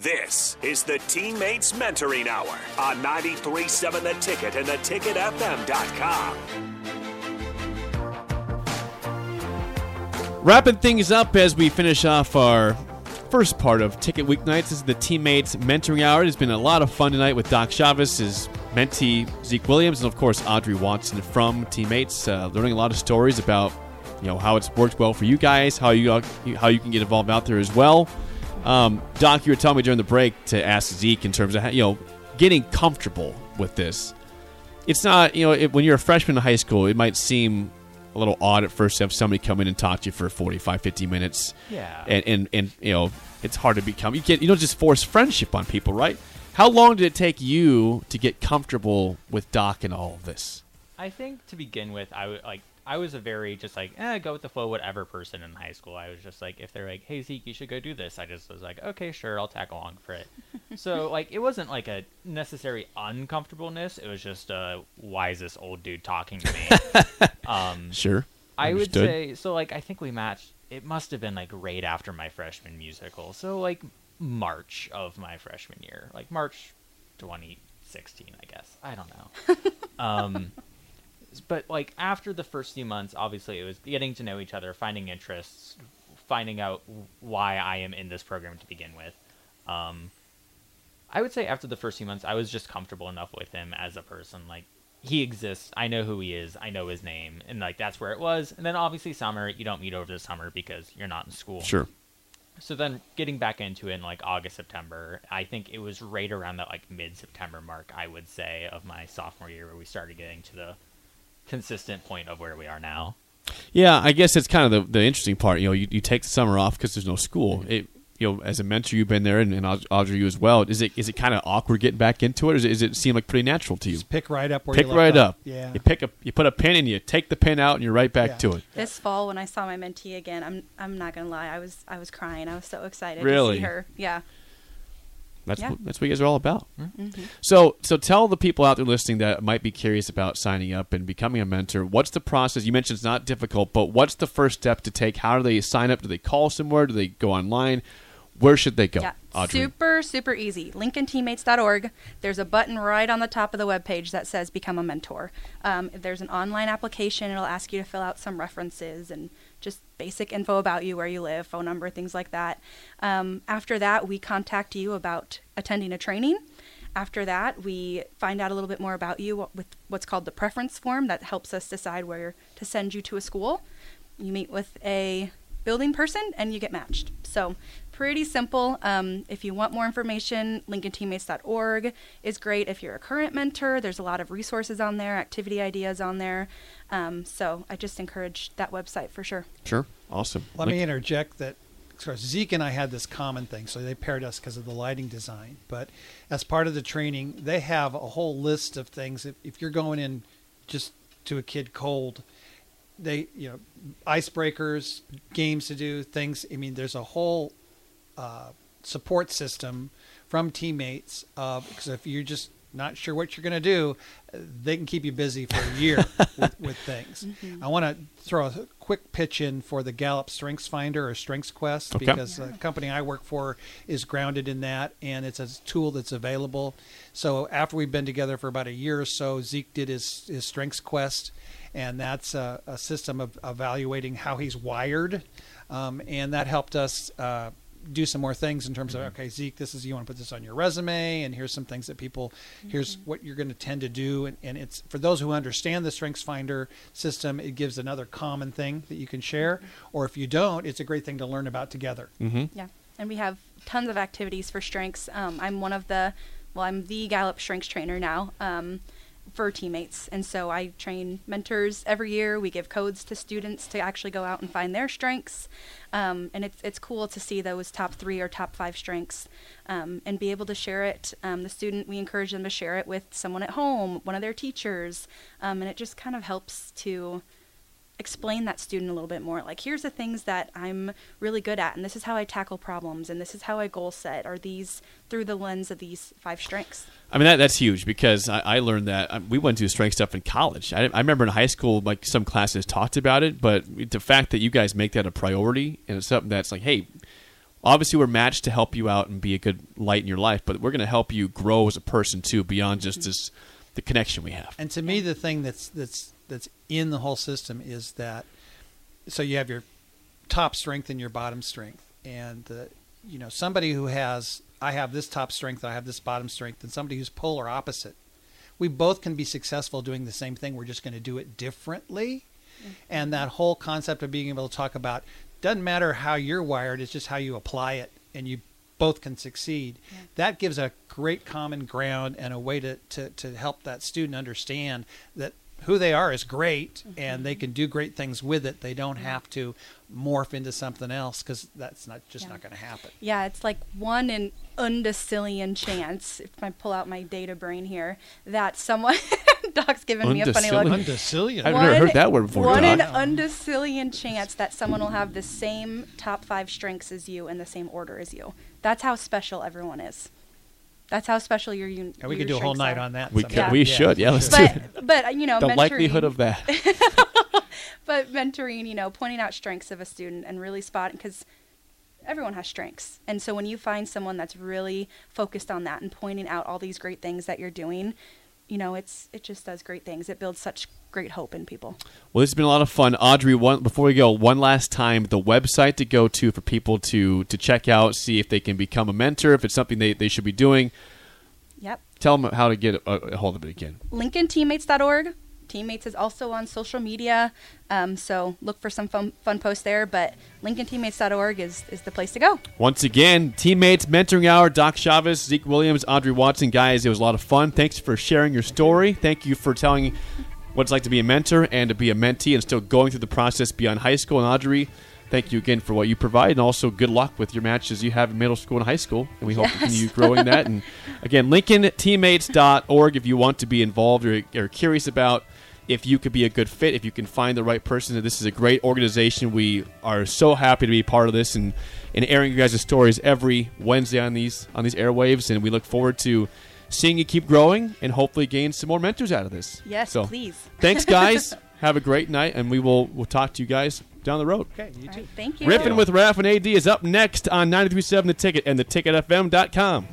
This is the Teammates Mentoring Hour on 93.7 The Ticket and theticketfm.com. Wrapping things up as we finish off our first part of Ticket Weeknights. This is the Teammates Mentoring Hour. It's been a lot of fun tonight with Doc Chavez, his mentee Zeke Williams, and of course Audrey Watson from Teammates. Uh, learning a lot of stories about you know how it's worked well for you guys, how you how you can get involved out there as well. Um, Doc, you were telling me during the break to ask Zeke in terms of how, you know getting comfortable with this. It's not you know it, when you're a freshman in high school, it might seem a little odd at first to have somebody come in and talk to you for 45, 50 minutes. Yeah. And, and, and you know, it's hard to become. You can't. You don't just force friendship on people, right? How long did it take you to get comfortable with Doc and all of this? I think to begin with, I would like I was a very just like eh, go with the flow, whatever person in high school. I was just like, if they're like, hey Zeke, you should go do this, I just was like, okay, sure, I'll tag along for it. so like, it wasn't like a necessary uncomfortableness. It was just uh, why is this old dude talking to me? um, Sure. I would say so. Like, I think we matched. It must have been like right after my freshman musical. So like March of my freshman year, like March 2016, I guess. I don't know. um, but like after the first few months, obviously it was getting to know each other, finding interests, finding out why I am in this program to begin with. Um, I would say after the first few months, I was just comfortable enough with him as a person. Like he exists, I know who he is, I know his name, and like that's where it was. And then obviously summer, you don't meet over the summer because you're not in school. Sure. So then getting back into it in like August, September, I think it was right around that like mid September mark, I would say, of my sophomore year where we started getting to the consistent point of where we are now. Yeah, I guess it's kind of the, the interesting part. You know, you, you take the summer off because there's no school. Mm-hmm. It, you know, as a mentor, you've been there, and, and Aud- Audrey, you as well. Is it is it kind of awkward getting back into it, or is it, is it seem like pretty natural to you? Just pick right up where Pick you left right off. up. Yeah. You pick a you put a pin and you take the pin out, and you're right back Yeah. to it. This fall, when I saw my mentee again, I'm I'm not gonna lie, I was I was crying. I was so excited to see her. Yeah. That's Yeah. what, that's what you guys are all about. Mm-hmm. So so tell the people out there listening that might be curious about signing up and becoming a mentor. What's the process? You mentioned it's not difficult, but what's the first step to take? How do they sign up? Do they call somewhere? Do they go online? Where should they go? Yeah. Audrey? Super, super easy. LincolnTeammates.org. There's a button right on the top of the webpage that says Become a Mentor. Um, there's an online application. It'll ask you to fill out some references and just basic info about you, where you live, phone number, things like that. Um, after that, we contact you about attending a training. After that, we find out a little bit more about you with what's called the preference form that helps us decide where to send you to a school. You meet with a building person and you get matched. So, pretty simple. Um, if you want more information, LincolnTeammates.org is great. If you're a current mentor, there's a lot of resources on there, activity ideas on there. Um, so, I just encourage that website for sure. Sure. Awesome. Let Link- me interject that of course, Zeke and I had this common thing, so they paired us because of the lighting design. But as part of the training, they have a whole list of things. If, if you're going in just to a kid cold, they you know icebreakers, games to do, things. I mean, there's a whole uh, support system from teammates. Because if you're just not sure what you're going to do, uh, they can keep you busy for a year with, with things. I want to throw a quick pitch in for the Gallup Strengths Finder or Strengths Quest Okay. because the company I work for is grounded in that, and it's a tool that's available. So after we've been together for about a year or so, Zeke did his his Strengths Quest, and that's a, a system of evaluating how he's wired, um, and that helped us. Uh, do some more things in terms of okay zeke this is you want to put this on your resume and here's some things that people here's what you're going to tend to do. And, and it's for those who understand the strengths finder system it gives another common thing that you can share. Or if you don't it's a great thing to learn about together. Mm-hmm. Yeah, and we have tons of activities for strengths. Um, I'm one of the, well, I'm the Gallup strengths trainer now. Um, for teammates, and so I train mentors every year. We give codes to students to actually go out and find their strengths, um, and it's it's cool to see those top three or top five strengths, um, and be able to share it. Um, the student, we encourage them to share it with someone at home, one of their teachers, um, and it just kind of helps to explain that student a little bit more. Like, here's the things that I'm really good at, and this is how I tackle problems, and this is how I goal set. Are these through the lens of these five strengths? I mean that that's huge because I, I learned that um, we went to strength stuff in college. I, I remember in high school, like some classes talked about it, but the fact that you guys make that a priority and it's something that's like, hey, obviously we're matched to help you out and be a good light in your life, but we're going to help you grow as a person too beyond just this the connection we have. And to me, the thing that's that's that's in the whole system is that so you have your top strength and your bottom strength, and the you know somebody who has I have this top strength, I have this bottom strength, and somebody who's polar opposite. We both can be successful doing the same thing. We're just going to do it differently. Mm-hmm. And that whole concept of being able to talk about doesn't matter how you're wired, it's just how you apply it, and you both can succeed. That gives a great common ground and a way to, to, to help that student understand that who they are is great mm-hmm. and they can do great things with it. They don't have to morph into something else because that's not just Yeah. not going to happen. Yeah, it's like one in undecillion chance, if I pull out my data brain here, that someone Doc's giving me a funny look. Undecillion? Undecillion. I've never heard that word before, One in undecillion chance that someone will have the same top five strengths as you in the same order as you. That's how special everyone is. That's how special your un- And we your could do a whole night are. on that. We sometime. could, we should, yeah. Let's do it. But but you know, The mentoring, likelihood of that. but mentoring, you know, pointing out strengths of a student and really spotting because everyone has strengths. And so when you find someone that's really focused on that and pointing out all these great things that you're doing, you know, it's it just does great things. It builds such great hope in people. Well, this has been a lot of fun, Audrey. One before we go, one last time, the website to go to for people to to check out, see if they can become a mentor, if it's something they, they should be doing. Yep. Tell them how to get a, a hold of it again. LincolnTeammates.org. Teammates is also on social media, um, so look for some fun, fun posts there. But LincolnTeammates.org is, is the place to go. Once again, teammates, mentoring hour, Doc Chavez, Zeke Williams, Audrey Watson. Guys, it was a lot of fun. Thanks for sharing your story. Thank you for telling what it's like to be a mentor and to be a mentee and still going through the process beyond high school. And Audrey, thank you again for what you provide, and also good luck with your matches you have in middle school and high school. And we hope to continue growing that. And again, LincolnTeammates.org if you want to be involved or are curious about if you could be a good fit, if you can find the right person. This is a great organization. We are so happy to be part of this and, and airing you guys' stories every Wednesday on these on these airwaves. And we look forward to seeing you keep growing and hopefully gain some more mentors out of this. Yes, So, please. Thanks, guys. Have a great night, and we will we'll talk to you guys down the road. Okay, you too. right, thank you. Riffin with Raf and AD is up next on 93.7 The Ticket and theticketfm.com.